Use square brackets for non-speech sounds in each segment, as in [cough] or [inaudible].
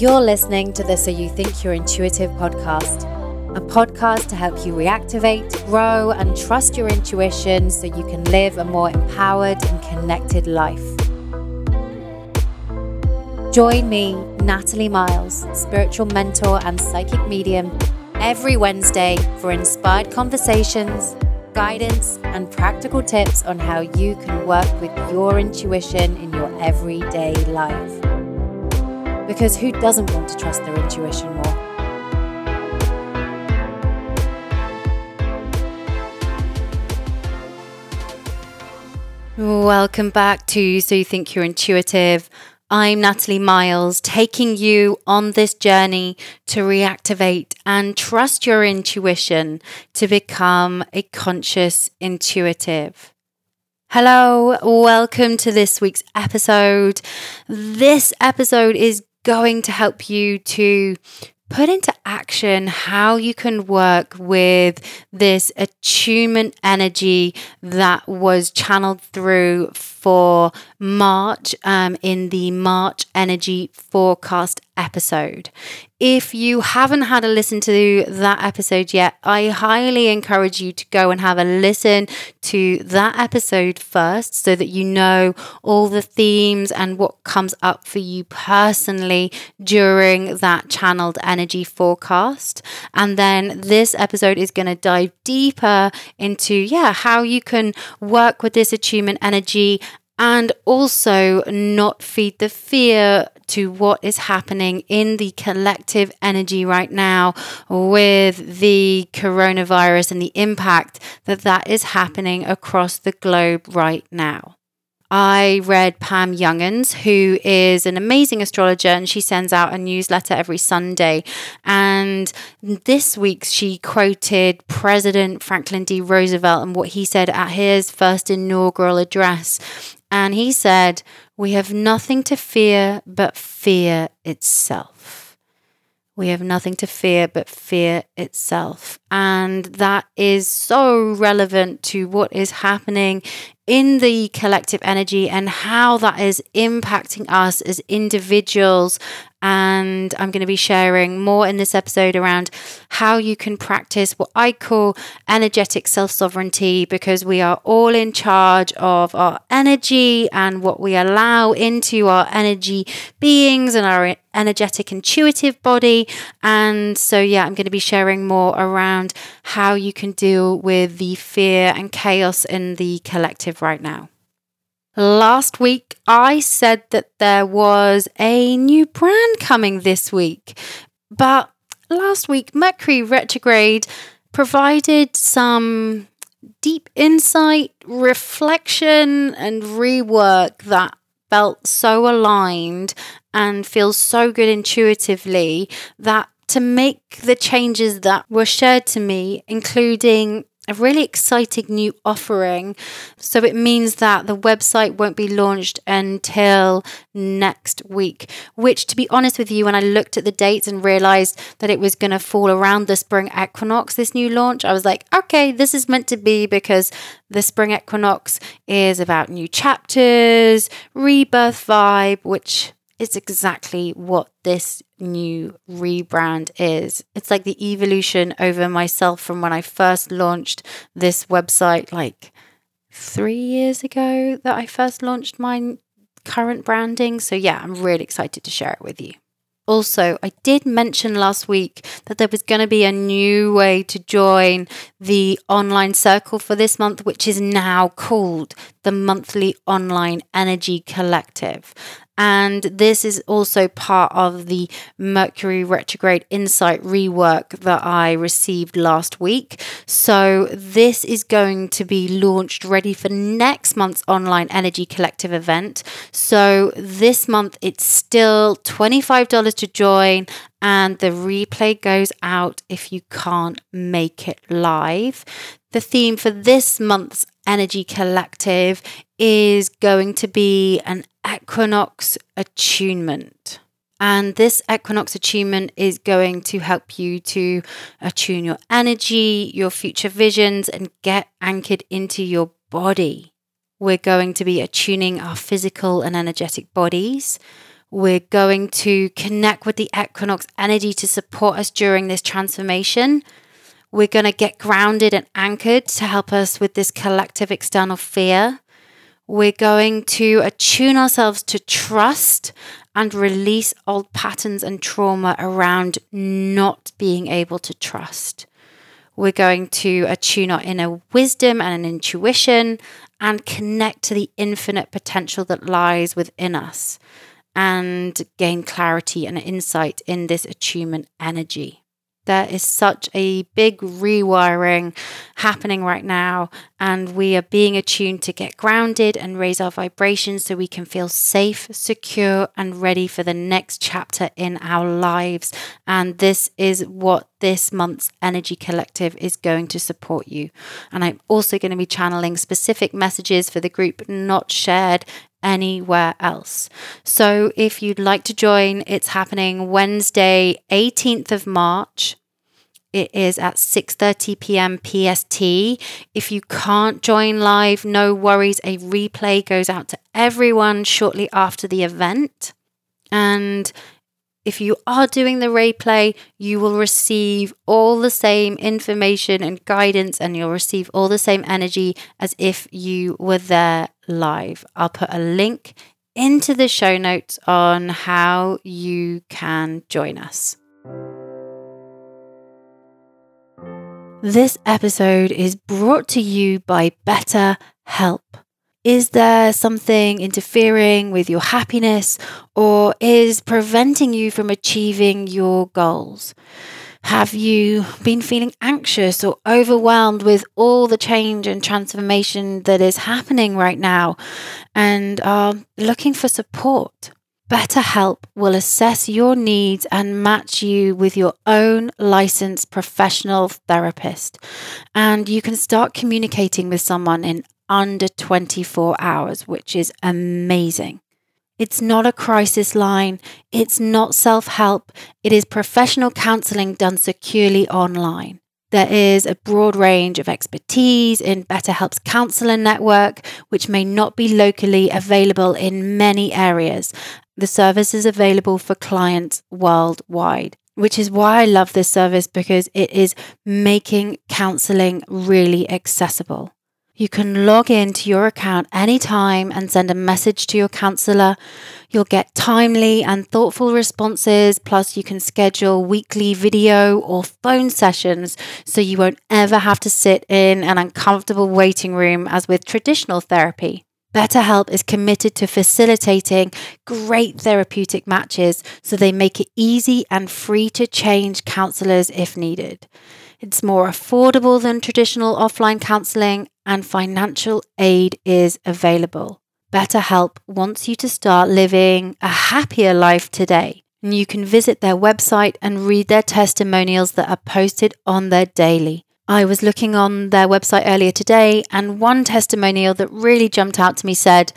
You're listening to the So You Think You're Intuitive podcast, a podcast to help you reactivate, grow, and trust your intuition so you can live a more empowered and connected life. Join me, Natalie Miles, spiritual mentor and psychic medium, every Wednesday for inspired conversations, guidance, and practical tips on how you can work with your intuition in your everyday life. Because who doesn't want to trust their intuition more? Welcome back to So You Think You're Intuitive. I'm Natalie Miles, taking you on this journey to reactivate and trust your intuition to become a conscious intuitive. Hello, welcome to this week's episode. This episode is going to help you to put into action how you can work with this attunement energy that was channeled through for March um, in the March energy forecast episode. If you haven't had a listen to that episode yet, I highly encourage you to go and have a listen to that episode first so that you know all the themes and what comes up for you personally during that channeled energy forecast. And then this episode is going to dive deeper into, yeah, how you can work with this attunement energy and also not feed the fear to what is happening in the collective energy right now with the coronavirus and the impact that that is happening across the globe right now. I read Pam Younghans, who is an amazing astrologer, and she sends out a newsletter every Sunday. And this week, she quoted President Franklin D. Roosevelt and what he said at his first inaugural address. And he said, We have nothing to fear but fear itself. We have nothing to fear but fear itself. And that is so relevant to what is happening in the collective energy and how that is impacting us as individuals. And I'm going to be sharing more in this episode around how you can practice what I call energetic self sovereignty because we are all in charge of our energy and what we allow into our energy beings and our energetic intuitive body. And so, yeah, I'm going to be sharing more around how you can deal with the fear and chaos in the collective right now. Last week, I said that there was a new brand coming this week, but last week, Mercury retrograde provided some deep insight, reflection, and rework that felt so aligned and feels so good intuitively that to make the changes that were shared to me, including a really exciting new offering. So it means that the website won't be launched until next week, which, to be honest with you, when I looked at the dates and realized that it was going to fall around the spring equinox, this new launch, I was like, okay, this is meant to be because the spring equinox is about new chapters, rebirth vibe, which is exactly what this new rebrand is. It's like the evolution over myself from when I first launched this website, like three years ago, that I first launched my current branding. So, yeah, I'm really excited to share it with you. Also, I did mention last week that there was going to be a new way to join the online circle for this month, which is now called the Monthly Online Energy Collective. And this is also part of the Mercury retrograde insight rework that I received last week. So, this is going to be launched ready for next month's online energy collective event. So, this month it's still $25 to join, and the replay goes out if you can't make it live. The theme for this month's Energy Collective is going to be an equinox attunement. And this equinox attunement is going to help you to attune your energy, your future visions, and get anchored into your body. We're going to be attuning our physical and energetic bodies. We're going to connect with the equinox energy to support us during this transformation. We're going to get grounded and anchored to help us with this collective external fear. We're going to attune ourselves to trust and release old patterns and trauma around not being able to trust. We're going to attune our inner wisdom and an intuition and connect to the infinite potential that lies within us and gain clarity and insight in this attunement energy. There is such a big rewiring happening right now, and we are being attuned to get grounded and raise our vibrations so we can feel safe, secure, and ready for the next chapter in our lives. And this is what this month's Energy Collective is going to support you. And I'm also going to be channeling specific messages for the group not shared anywhere else. So if you'd like to join, it's happening Wednesday, 18th of March. It is at 6:30 p.m. PST. If you can't join live, no worries. A replay goes out to everyone shortly after the event. And if you are doing the replay, you will receive all the same information and guidance, and you'll receive all the same energy as if you were there live. I'll put a link into the show notes on how you can join us. This episode is brought to you by Better Help. Is there something interfering with your happiness or is preventing you from achieving your goals? Have you been feeling anxious or overwhelmed with all the change and transformation that is happening right now and are looking for support? BetterHelp will assess your needs and match you with your own licensed professional therapist. And you can start communicating with someone in under 24 hours, which is amazing. It's not a crisis line. It's not self help. It is professional counseling done securely online. There is a broad range of expertise in BetterHelp's counselor network, which may not be locally available in many areas. The service is available for clients worldwide, which is why I love this service because it is making counseling really accessible. You can log into your account anytime and send a message to your counselor. You'll get timely and thoughtful responses, plus, you can schedule weekly video or phone sessions so you won't ever have to sit in an uncomfortable waiting room as with traditional therapy. BetterHelp is committed to facilitating great therapeutic matches so they make it easy and free to change counselors if needed. It's more affordable than traditional offline counseling, and financial aid is available. BetterHelp wants you to start living a happier life today. And you can visit their website and read their testimonials that are posted on their daily. I was looking on their website earlier today, and one testimonial that really jumped out to me said,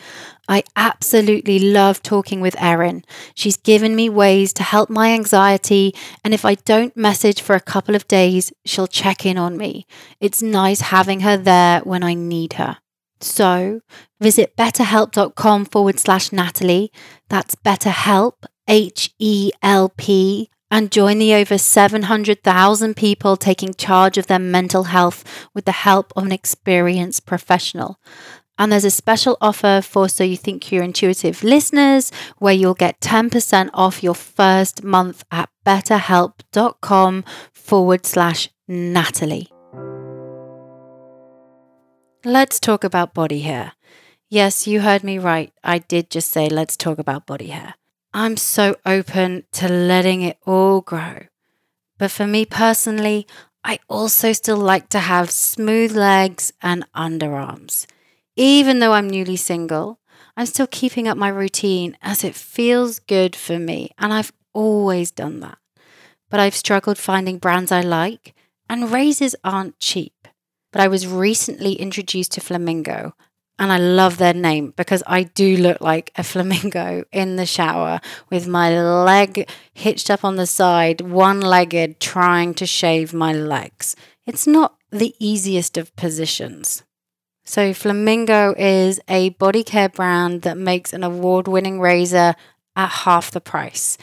I absolutely love talking with Erin. She's given me ways to help my anxiety, and if I don't message for a couple of days, she'll check in on me. It's nice having her there when I need her. So visit betterhelp.com forward slash Natalie. That's betterhelp, H E L P and join the over 700,000 people taking charge of their mental health with the help of an experienced professional. And there's a special offer for So You Think You're Intuitive listeners where you'll get 10% off your first month at betterhelp.com forward slash Natalie. Let's talk about body hair. Yes, you heard me right. I did just say let's talk about body hair. I'm so open to letting it all grow. But for me personally, I also still like to have smooth legs and underarms. Even though I'm newly single, I'm still keeping up my routine as it feels good for me, and I've always done that. But I've struggled finding brands I like, and razors aren't cheap. But I was recently introduced to Flamingo, and I love their name because I do look like a [laughs] flamingo in the shower with my leg hitched up on the side, one legged, trying to shave my legs. It's not the easiest of positions. So, Flamingo is a body care brand that makes an award winning razor at half the price.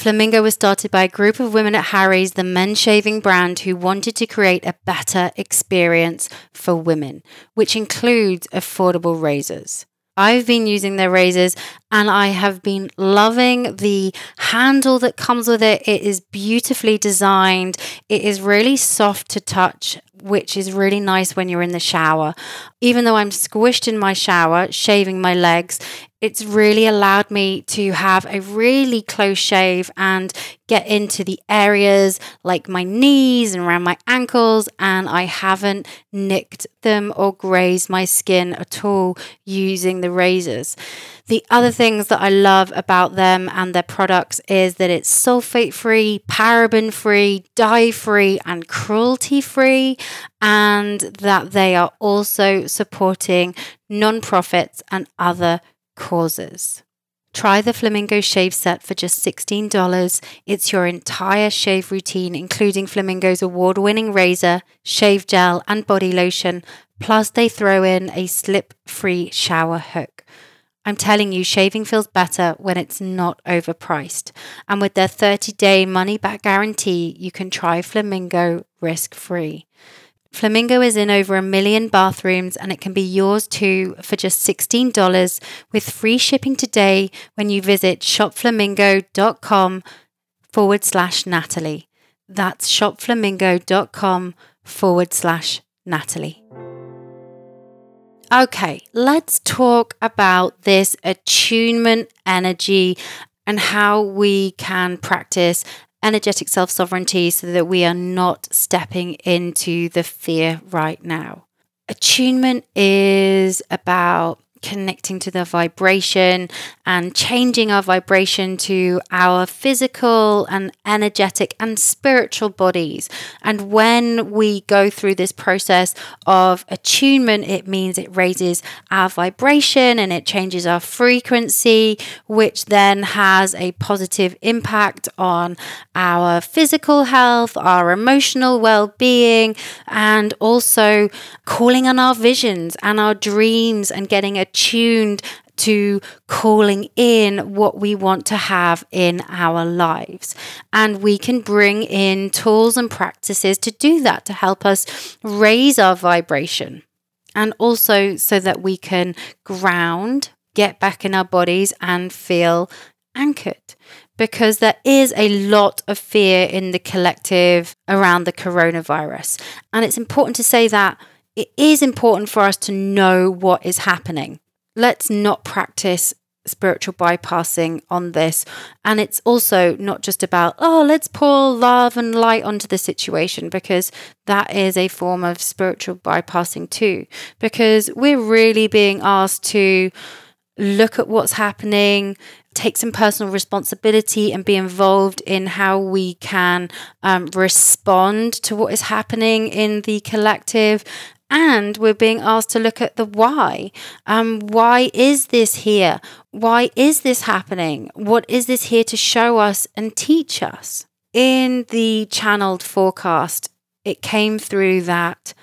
Flamingo was started by a group of women at Harry's, the men shaving brand, who wanted to create a better experience for women, which includes affordable razors. I've been using their razors and I have been loving the handle that comes with it. It is beautifully designed. It is really soft to touch, which is really nice when you're in the shower. Even though I'm squished in my shower, shaving my legs, it's really allowed me to have a really close shave and get into the areas like my knees and around my ankles, and I haven't nicked them or grazed my skin at all using the razors. The other things that I love about them and their products is that it's sulfate free, paraben free, dye free, and cruelty free, and that they are also supporting non-profits and other causes. Try the Flamingo Shave Set for just $16. It's your entire shave routine, including Flamingo's award winning razor, shave gel, and body lotion. Plus, they throw in a slip free shower hook. I'm telling you, shaving feels better when it's not overpriced. And with their 30 day money back guarantee, you can try Flamingo risk free. Flamingo is in over a million bathrooms and it can be yours too for just $16 with free shipping today when you visit shopflamingo.com forward slash Natalie. That's shopflamingo.com forward slash Natalie. Okay, let's talk about this attunement energy and how we can practice energetic self sovereignty so that we are not stepping into the fear right now. Attunement is about connecting to the vibration and changing our vibration to our physical and energetic and spiritual bodies. And when we go through this process of attunement, it means it raises our vibration and it changes our frequency, which then has a positive impact on our physical health, our emotional well being, and also calling on our visions and our dreams and getting a attuned to calling in what we want to have in our lives. And we can bring in tools and practices to do that to help us raise our vibration. And also so that we can ground, get back in our bodies, and feel anchored. Because there is a lot of fear in the collective around the coronavirus. And it's important to say that it is important for us to know what is happening let's not practice spiritual bypassing on this. And it's also not just about, oh, let's pour love and light onto the situation, because that is a form of spiritual bypassing too. Because we're really being asked to look at what's happening, take some personal responsibility, and be involved in how we can um, respond to what is happening in the collective and we're being asked to look at the why. Um, why is this here? Why is this happening? What is this here to show us and teach us? In the channeled forecast, it came through that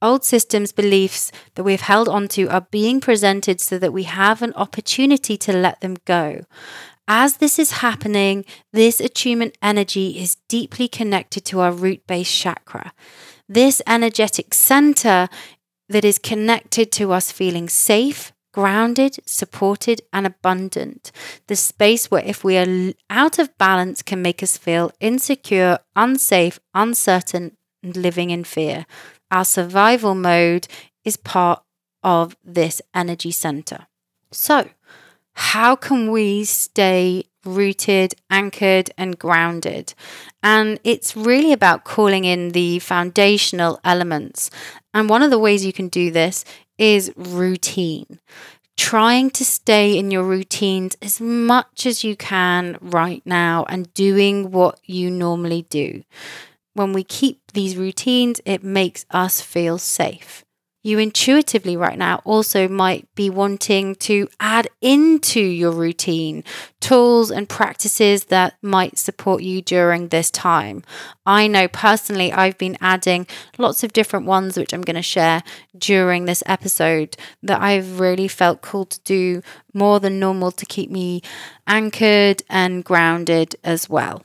old systems beliefs that we've held onto are being presented so that we have an opportunity to let them go. As this is happening, this attunement energy is deeply connected to our root base chakra this energetic center that is connected to us feeling safe, grounded, supported, and abundant. The space where, if we are out of balance, can make us feel insecure, unsafe, uncertain, and living in fear. Our survival mode is part of this energy center. So, how can we stay rooted, anchored, and grounded. And it's really about calling in the foundational elements. And one of the ways you can do this is routine. Trying to stay in your routines as much as you can right now and doing what you normally do. When we keep these routines, it makes us feel safe. You intuitively right now also might be wanting to add into your routine tools and practices that might support you during this time. I know personally I've been adding lots of different ones, which I'm going to share during this episode, that I've really felt called to do more than normal to keep me anchored and grounded as well.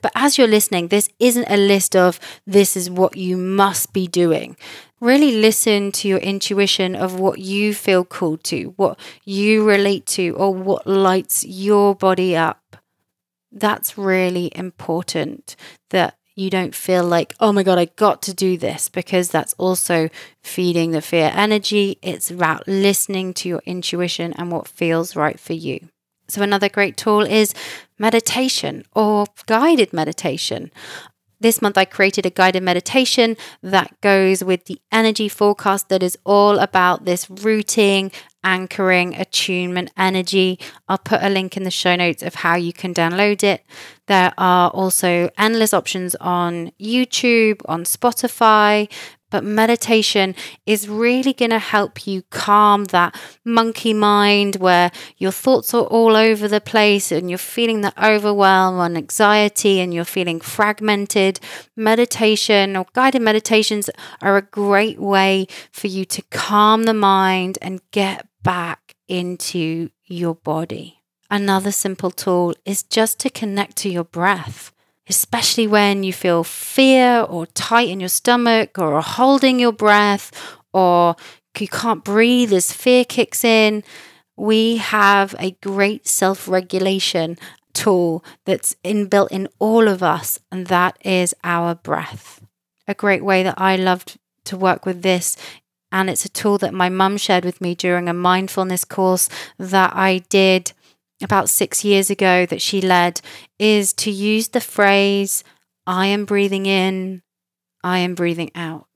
But as you're listening, this isn't a list of this is what you must be doing. Really listen to your intuition of what you feel called to, what you relate to, or what lights your body up. That's really important that you don't feel like, oh my God, I got to do this, because that's also feeding the fear energy. It's about listening to your intuition and what feels right for you. So, another great tool is meditation or guided meditation. This month, I created a guided meditation that goes with the energy forecast that is all about this rooting, anchoring, attunement energy. I'll put a link in the show notes of how you can download it. There are also endless options on YouTube, on Spotify, but meditation is really going to help you calm that monkey mind where your thoughts are all over the place and you're feeling the overwhelm and anxiety and you're feeling fragmented. Meditation or guided meditations are a great way for you to calm the mind and get back into your body. Another simple tool is just to connect to your breath especially when you feel fear or tight in your stomach or holding your breath or you can't breathe as fear kicks in. We have a great self regulation tool that's inbuilt in all of us, and that is our breath. A great way that I loved to work with this and it's a tool that my mum shared with me during a mindfulness course that I did about six years ago that she led is to use the phrase, I am breathing in, I am breathing out.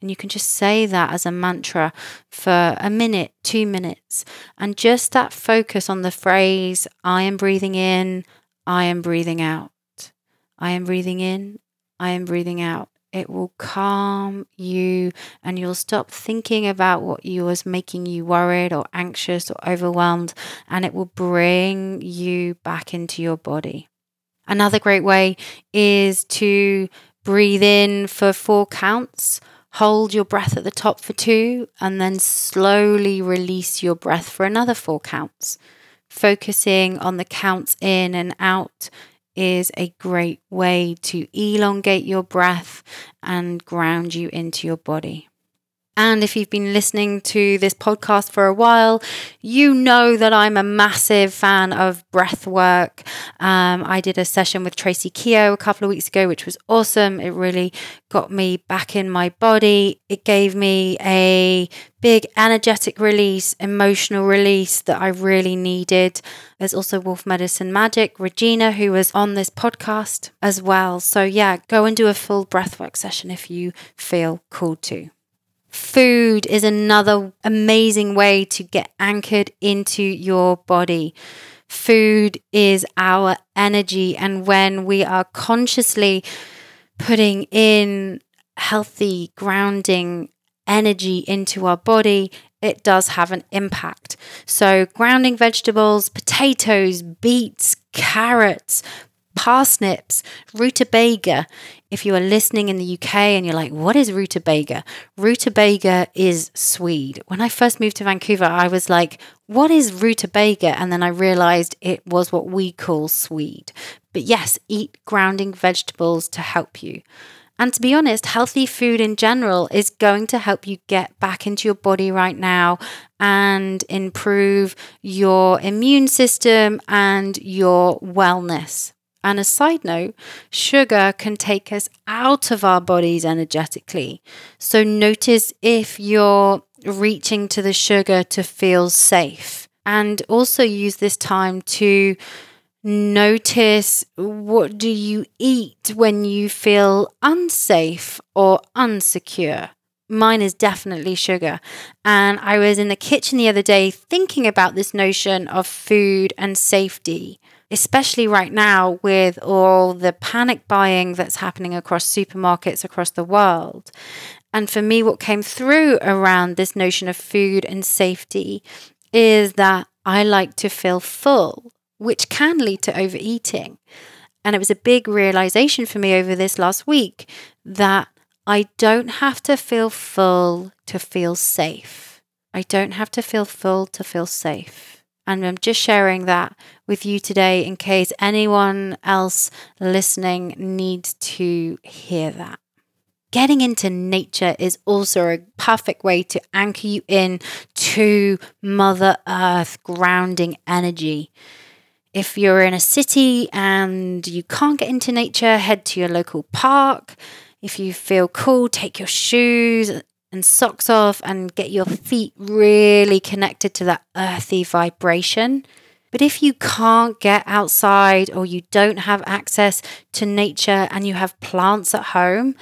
And you can just say that as a mantra for a minute, two minutes, and just that focus on the phrase, I am breathing in, I am breathing out. I am breathing in, I am breathing out. It will calm you and you'll stop thinking about what you was making you worried or anxious or overwhelmed and it will bring you back into your body. Another great way is to breathe in for four counts, hold your breath at the top for two, and then slowly release your breath for another four counts. Focusing on the counts in and out is a great way to elongate your breath and ground you into your body. And if you've been listening to this podcast for a while, you know that I'm a massive fan of breath work. Um, I did a session with Tracy Keough a couple of weeks ago, which was awesome. It really got me back in my body. It gave me a big energetic release, emotional release that I really needed. There's also Wolf Medicine Magic, Regina, who was on this podcast as well. So, yeah, go and do a full breathwork session if you feel called to. Food is another amazing way to get anchored into your body. Food is our energy, and when we are consciously putting in healthy, grounding energy into our body, it does have an impact. So, grounding vegetables, potatoes, beets, carrots, parsnips, rutabaga. If you are listening in the UK and you're like, what is rutabaga? Rutabaga is Swede. When I first moved to Vancouver, I was like, what is rutabaga? And then I realized it was what we call Swede. But yes, eat grounding vegetables to help you. And to be honest, healthy food in general is going to help you get back into your body right now and improve your immune system and your wellness. And a side note, sugar can take us out of our bodies energetically. So notice if you're reaching to the sugar to feel safe. And also use this time to notice what do you eat when you feel unsafe or unsecure mine is definitely sugar. And I was in the kitchen the other day thinking about this notion of food and safety especially right now with all the panic buying that's happening across supermarkets across the world. And for me, what came through around this notion of food and safety is that I like to feel full, which can lead to overeating. And it was a big realization for me over this last week that I don't have to feel full to feel safe. I don't have to feel full to feel safe. And I'm just sharing that with you today in case anyone else listening needs to hear that. Getting into nature is also a perfect way to anchor you in to Mother Earth grounding energy. If you're in a city and you can't get into nature, head to your local park. If you feel cool, take your shoes and socks off and get your feet really connected to that earthy vibration. But if you can't get outside or you don't have access to nature and you have plants at home,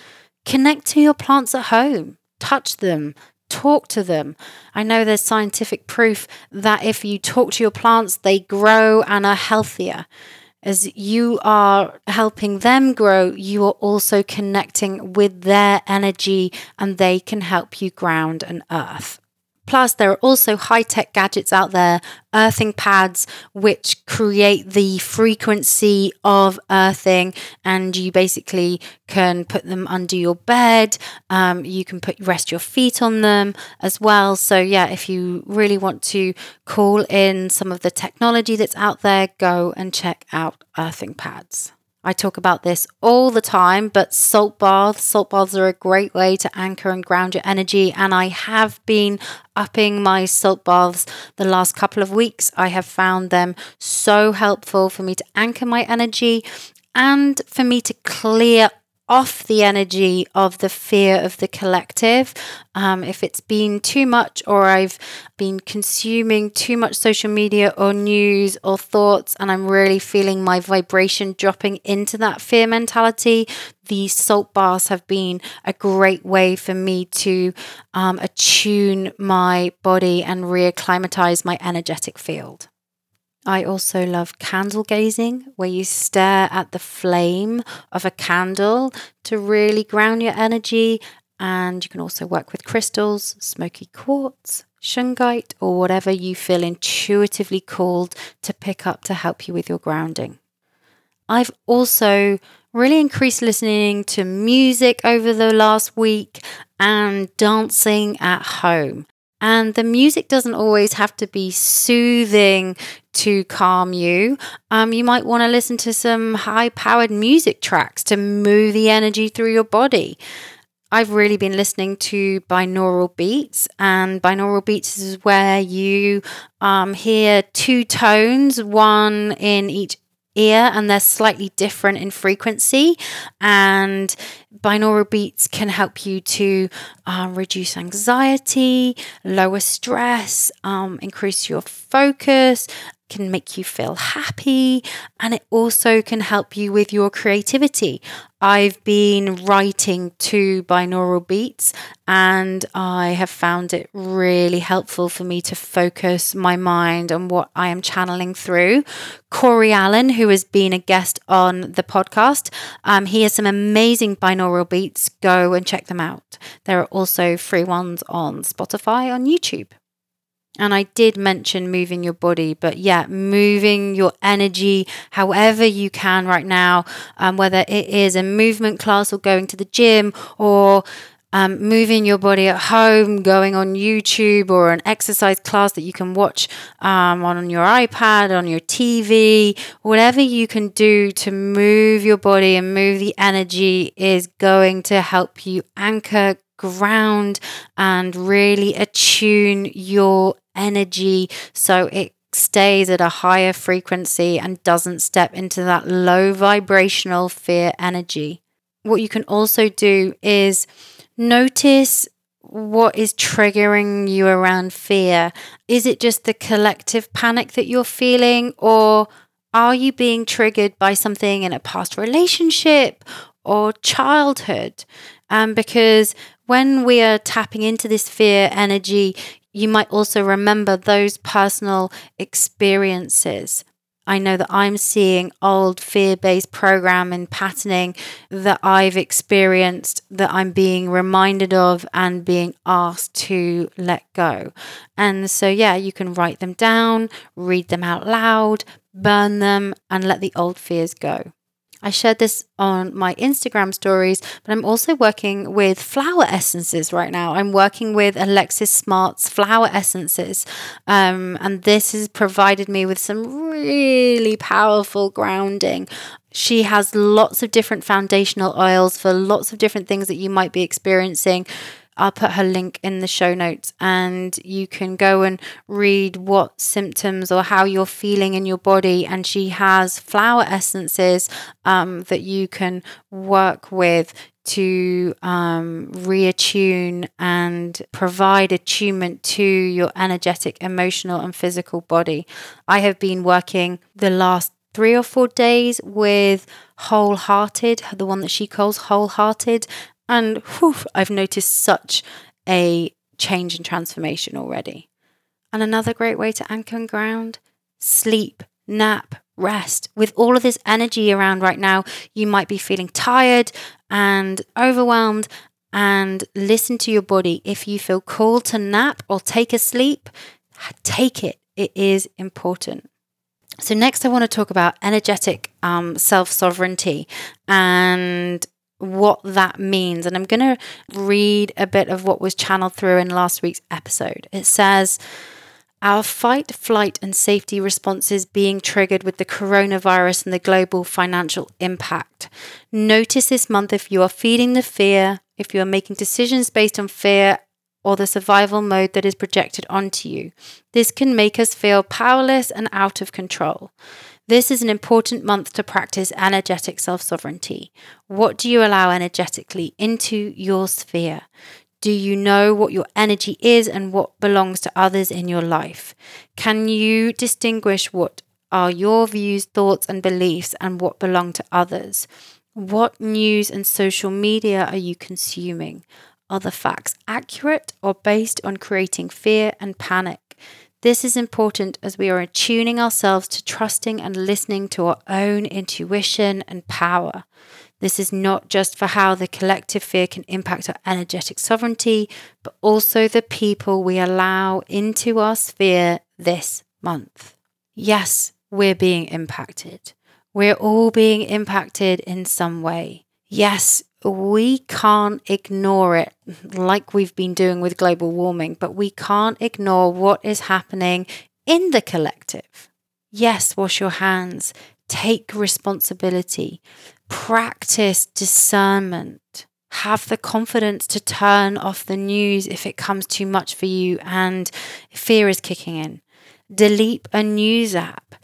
connect to your plants at home, touch them, talk to them. I know there's scientific proof that if you talk to your plants, they grow and are healthier. As you are helping them grow, you are also connecting with their energy and they can help you ground and earth. Plus, there are also high tech gadgets out there, earthing pads, which create the frequency of earthing, and you basically can put them under your bed. Um, you can put rest your feet on them as well. So, yeah, if you really want to call in some of the technology that's out there, go and check out earthing pads. I talk about this all the time, but salt baths, salt baths are a great way to anchor and ground your energy. And I have been upping my salt baths the last couple of weeks. I have found them so helpful for me to anchor my energy and for me to clear off the energy of the fear of the collective. Um, if it's been too much, or I've been consuming too much social media or news or thoughts, and I'm really feeling my vibration dropping into that fear mentality, these salt baths have been a great way for me to um, attune my body and reacclimatize my energetic field. I also love candle gazing, where you stare at the flame of a candle to really ground your energy. And you can also work with crystals, smoky quartz, shungite, or whatever you feel intuitively called to pick up to help you with your grounding. I've also really increased listening to music over the last week and dancing at home. And the music doesn't always have to be soothing to calm you. Um, you might want to listen to some high powered music tracks to move the energy through your body. I've really been listening to binaural beats, and binaural beats is where you um, hear two tones, one in each ear and they're slightly different in frequency. And binaural beats can help you to uh, reduce anxiety, lower stress, um, increase your focus, can make you feel happy and it also can help you with your creativity. I've been writing to binaural beats and I have found it really helpful for me to focus my mind on what I am channeling through. Cory Allen, who has been a guest on the podcast, um, he has some amazing binaural beats. Go and check them out. There are also free ones on Spotify on YouTube. And I did mention moving your body, but yeah, moving your energy however you can right now, um, whether it is a movement class or going to the gym or um, moving your body at home, going on YouTube or an exercise class that you can watch um, on your iPad, on your TV, whatever you can do to move your body and move the energy is going to help you anchor, ground, and really attune your energy so it stays at a higher frequency and doesn't step into that low vibrational fear energy. What you can also do is notice what is triggering you around fear. Is it just the collective panic that you're feeling, or are you being triggered by something in a past relationship or childhood? Um, because when we are tapping into this fear energy, you might also remember those personal experiences. I know that I'm seeing old fear based programming patterning that I've experienced that I'm being reminded of and being asked to let go. And so, yeah, you can write them down, read them out loud, burn them, and let the old fears go. I shared this on my Instagram stories, but I'm also working with flower essences right now. I'm working with Alexis Smart's flower essences, um, and this has provided me with some really powerful grounding. She has lots of different foundational oils for lots of different things that you might be experiencing I'll put her link in the show notes and you can go and read what symptoms or how you're feeling in your body. And she has flower essences um, that you can work with to um, reattune and provide attunement to your energetic, emotional, and physical body. I have been working the last three or four days with Wholehearted, the one that she calls Wholehearted, and whew, I've noticed such a change and transformation already. And another great way to anchor and ground sleep, nap, rest. With all of this energy around right now, you might be feeling tired and overwhelmed. And listen to your body. If you feel called to nap or take a sleep, take it. It is important. So, next, I want to talk about energetic um, self sovereignty and what that means. And I'm going to read a bit of what was channeled through in last week's episode. It says, our fight, flight, and safety responses being triggered with the coronavirus and the global financial impact. Notice this month if you are feeding the fear, if you are making decisions based on fear or the survival mode that is projected onto you. This can make us feel powerless and out of control. This is an important month to practice energetic self sovereignty. What do you allow energetically into your sphere? Do you know what your energy is and what belongs to others in your life? Can you distinguish what are your views, thoughts, and beliefs and what belong to others? What news and social media are you consuming? Are the facts accurate or based on creating fear and panic? This is important as we are attuning ourselves to trusting and listening to our own intuition and power. This is not just for how the collective fear can impact our energetic sovereignty, but also the people we allow into our sphere this month. Yes, we're being impacted. We're all being impacted in some way. Yes, we can't ignore it like we've been doing with global warming, but we can't ignore what is happening in the collective. Yes, wash your hands, take responsibility, practice discernment, have the confidence to turn off the news if it comes too much for you and fear is kicking in. Delete a news app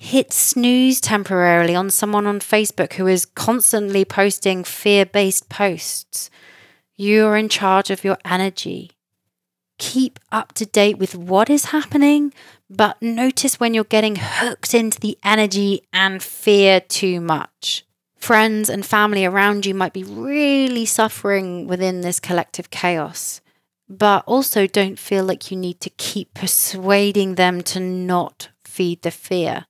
hit snooze temporarily on someone on Facebook who is constantly posting fear based posts. You are in charge of your energy. Keep up to date with what is happening, but notice when you're getting hooked into the energy and fear too much. Friends and family around you might be really suffering within this collective chaos, but also don't feel like you need to keep persuading them to not feed the fear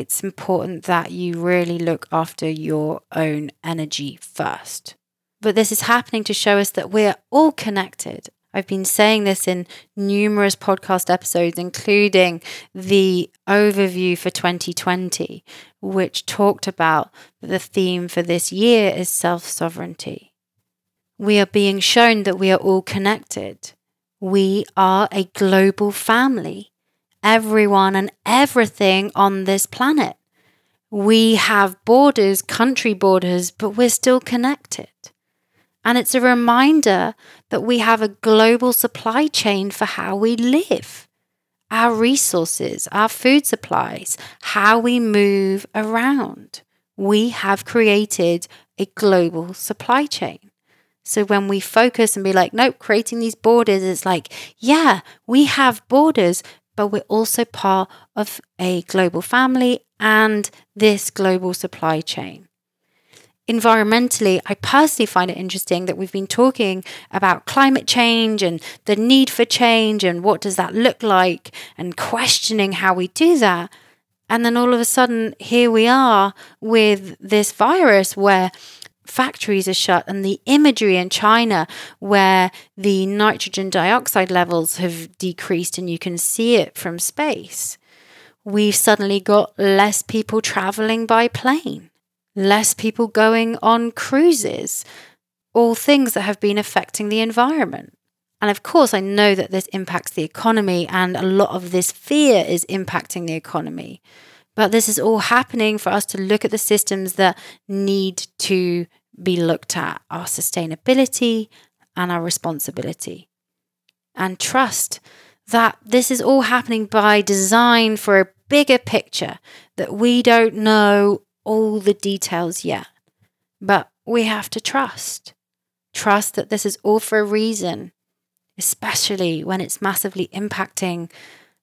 it's important that you really look after your own energy first. But this is happening to show us that we're all connected. I've been saying this in numerous podcast episodes, including the overview for 2020, which talked about the theme for this year is self sovereignty. We are being shown that we are all connected. We are a global family everyone and everything on this planet. We have borders, country borders, but we're still connected. And it's a reminder that we have a global supply chain for how we live, our resources, our food supplies, how we move around. We have created a global supply chain. So when we focus and be like, nope, creating these borders, it's like, yeah, we have borders, but we're also part of a global family and this global supply chain. Environmentally, I personally find it interesting that we've been talking about climate change and the need for change and what does that look like and questioning how we do that. And then all of a sudden, here we are with this virus where factories are shut and the imagery in China where the nitrogen dioxide levels have decreased and you can see it from space. We've suddenly got less people traveling by plane, less people going on cruises, all things that have been affecting the environment. And of course, I know that this impacts the economy, and a lot of this fear is impacting the economy. But this is all happening for us to look at the systems that need to be looked at our sustainability and our responsibility. And trust that this is all happening by design for a bigger picture, that we don't know all the details yet. But we have to trust. Trust that this is all for a reason, especially when it's massively impacting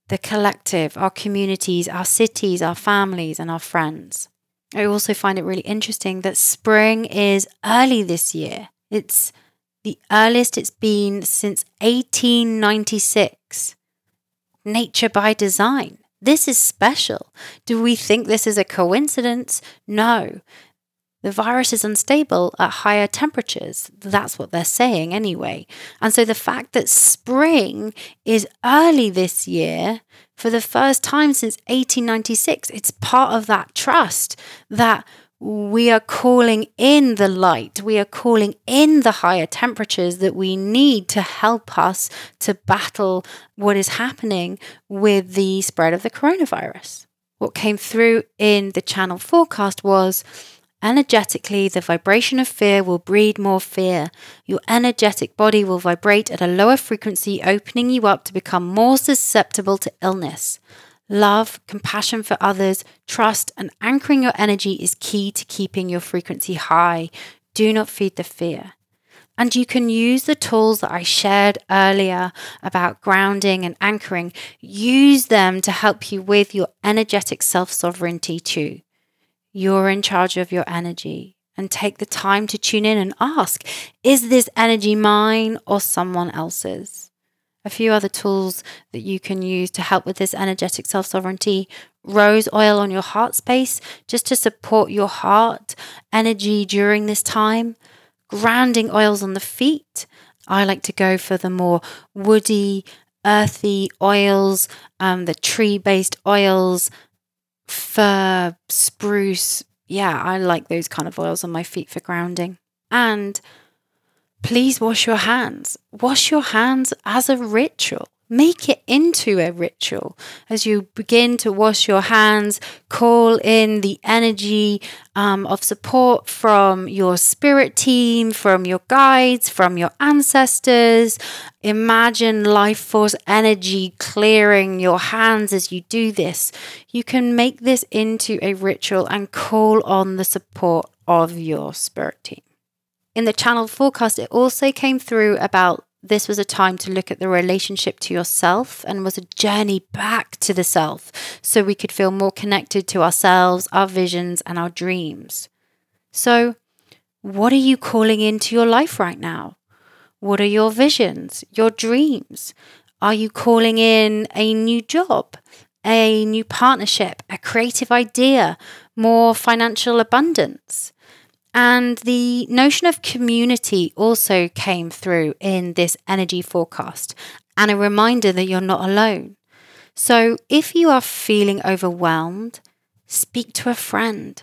the collective, our communities, our cities, our families, and our friends. I also find it really interesting that spring is early this year. It's the earliest it's been since 1896. Nature by design. This is special. Do we think this is a coincidence? No. The virus is unstable at higher temperatures. That's what they're saying anyway. And so the fact that spring is early this year for the first time since 1896, it's part of that trust that we are calling in the light, we are calling in the higher temperatures that we need to help us to battle what is happening with the spread of the coronavirus. What came through in the channel forecast was Energetically, the vibration of fear will breed more fear. Your energetic body will vibrate at a lower frequency, opening you up to become more susceptible to illness. Love, compassion for others, trust, and anchoring your energy is key to keeping your frequency high. Do not feed the fear. And you can use the tools that I shared earlier about grounding and anchoring, use them to help you with your energetic self sovereignty too. You're in charge of your energy and take the time to tune in and ask Is this energy mine or someone else's? A few other tools that you can use to help with this energetic self sovereignty rose oil on your heart space just to support your heart energy during this time, grounding oils on the feet. I like to go for the more woody, earthy oils, um, the tree based oils, fir, spruce. Yeah, I like those kind of oils on my feet for grounding. And please wash your hands. Wash your hands as a ritual. Make it into a ritual as you begin to wash your hands. Call in the energy um, of support from your spirit team, from your guides, from your ancestors. Imagine life force energy clearing your hands as you do this. You can make this into a ritual and call on the support of your spirit team. In the channel forecast, it also came through about this was a time to look at the relationship to yourself and was a journey back to the self so we could feel more connected to ourselves, our visions, and our dreams. So, what are you calling into your life right now? What are your visions, your dreams? Are you calling in a new job, a new partnership, a creative idea, more financial abundance? And the notion of community also came through in this energy forecast and a reminder that you're not alone. So if you are feeling overwhelmed, speak to a friend.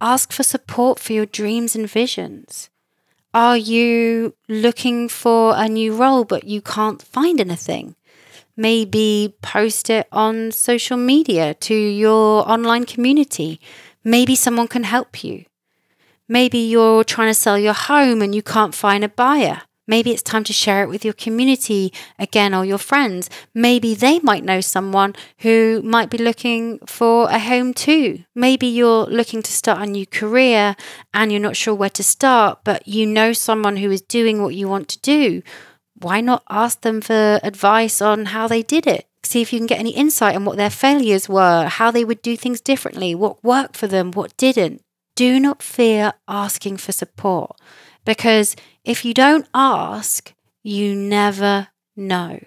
Ask for support for your dreams and visions. Are you looking for a new role but you can't find anything? Maybe post it on social media to your online community. Maybe someone can help you. Maybe you're trying to sell your home and you can't find a buyer. Maybe it's time to share it with your community again or your friends. Maybe they might know someone who might be looking for a home too. Maybe you're looking to start a new career and you're not sure where to start, but you know someone who is doing what you want to do. Why not ask them for advice on how they did it? See if you can get any insight on what their failures were, how they would do things differently, what worked for them, what didn't do not fear asking for support because if you don't ask, you never know.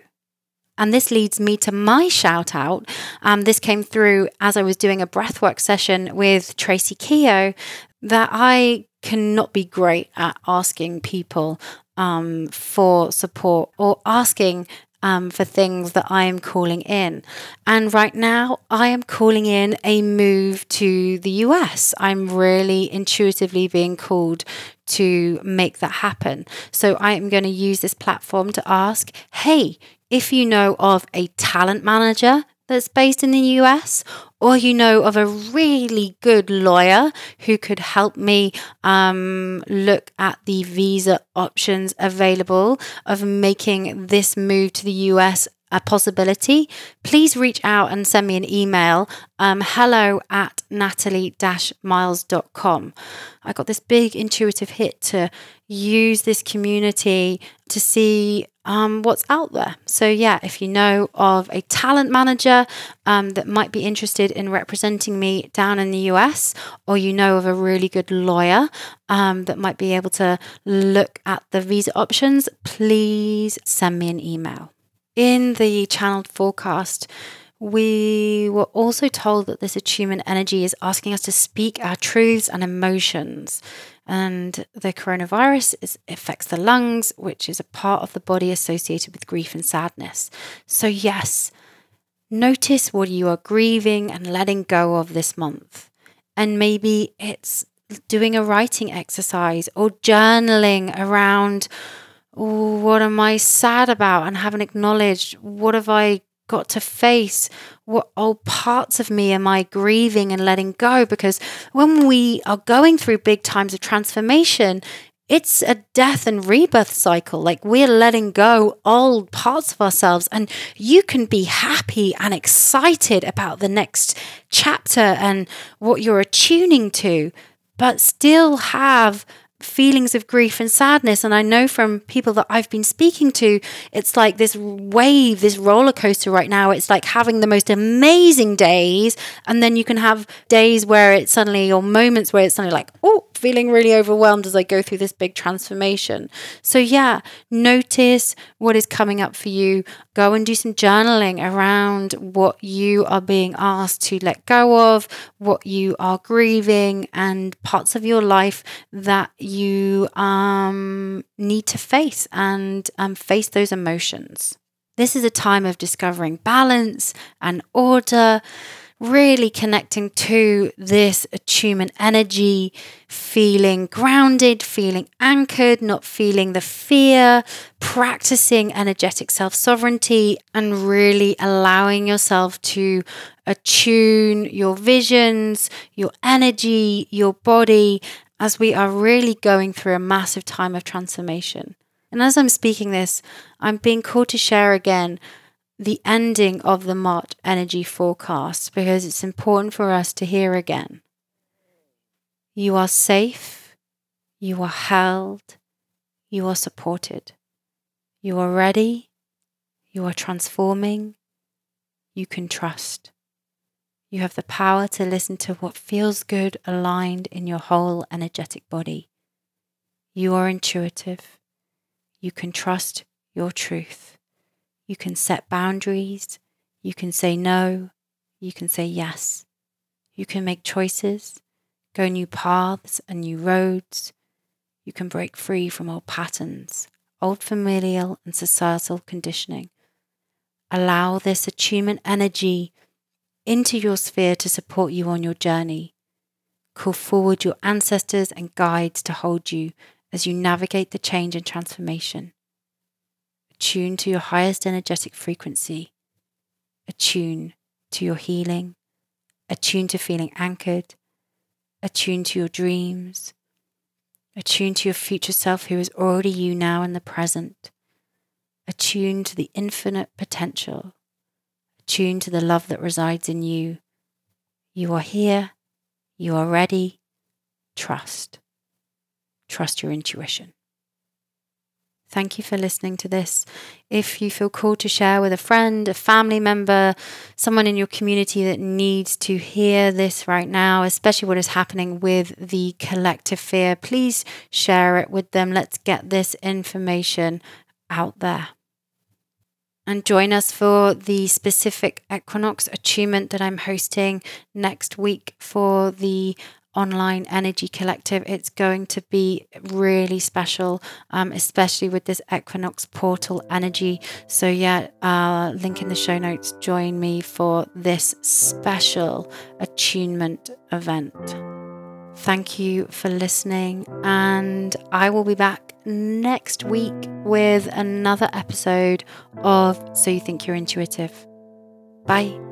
And this leads me to my shout out. Um, this came through as I was doing a breathwork session with Tracy Keough that I cannot be great at asking people um, for support or asking um, for things that I am calling in. And right now, I am calling in a move to the US. I'm really intuitively being called to make that happen. So I am going to use this platform to ask hey, if you know of a talent manager that's based in the US, or you know of a really good lawyer who could help me um, look at the visa options available of making this move to the US a possibility, please reach out and send me an email um, hello at natalie miles.com. I got this big intuitive hit to use this community to see um, what's out there. So, yeah, if you know of a talent manager um, that might be interested in representing me down in the US, or you know of a really good lawyer um, that might be able to look at the visa options, please send me an email. In the channeled forecast, we were also told that this attunement energy is asking us to speak our truths and emotions. And the coronavirus is, affects the lungs, which is a part of the body associated with grief and sadness. So, yes, notice what you are grieving and letting go of this month. And maybe it's doing a writing exercise or journaling around what am I sad about and haven't acknowledged? What have I got to face? What old parts of me am I grieving and letting go? Because when we are going through big times of transformation, it's a death and rebirth cycle. Like we're letting go old parts of ourselves, and you can be happy and excited about the next chapter and what you're attuning to, but still have feelings of grief and sadness. And I know from people that I've been speaking to, it's like this wave, this roller coaster right now. It's like having the most amazing days. And then you can have days where it's suddenly, or moments where it's suddenly like, oh, feeling really overwhelmed as I go through this big transformation. So, yeah, notice what is coming up for you. Go and do some journaling around what you are being asked to let go of, what you are grieving, and parts of your life that you um, need to face and um, face those emotions. This is a time of discovering balance and order really connecting to this attunement energy, feeling grounded, feeling anchored, not feeling the fear, practicing energetic self sovereignty, and really allowing yourself to attune your visions, your energy, your body, as we are really going through a massive time of transformation. And as I'm speaking this, I'm being called to share again the ending of the March energy forecast because it's important for us to hear again. You are safe, you are held, you are supported, you are ready, you are transforming, you can trust. You have the power to listen to what feels good aligned in your whole energetic body. You are intuitive. You can trust your truth. You can set boundaries. You can say no. You can say yes. You can make choices, go new paths and new roads. You can break free from old patterns, old familial and societal conditioning. Allow this attunement energy into your sphere to support you on your journey. Call forward your ancestors and guides to hold you as you navigate the change and transformation. Attune to your highest energetic frequency. Attune to your healing. Attune to feeling anchored. Attune to your dreams. Attune to your future self who is already you now in the present. Attune to the infinite potential. Attune to the love that resides in you. You are here. You are ready. Trust. Trust your intuition. Thank you for listening to this. If you feel called to share with a friend, a family member, someone in your community that needs to hear this right now, especially what is happening with the collective fear, please share it with them. Let's get this information out there. And join us for the specific equinox attunement that I'm hosting next week for the online energy collective. It's going to be really special, um, especially with this equinox portal energy. So, yeah, uh, link in the show notes. Join me for this special attunement event. Thank you for listening, and I will be back next week with another episode of So You Think You're Intuitive. Bye.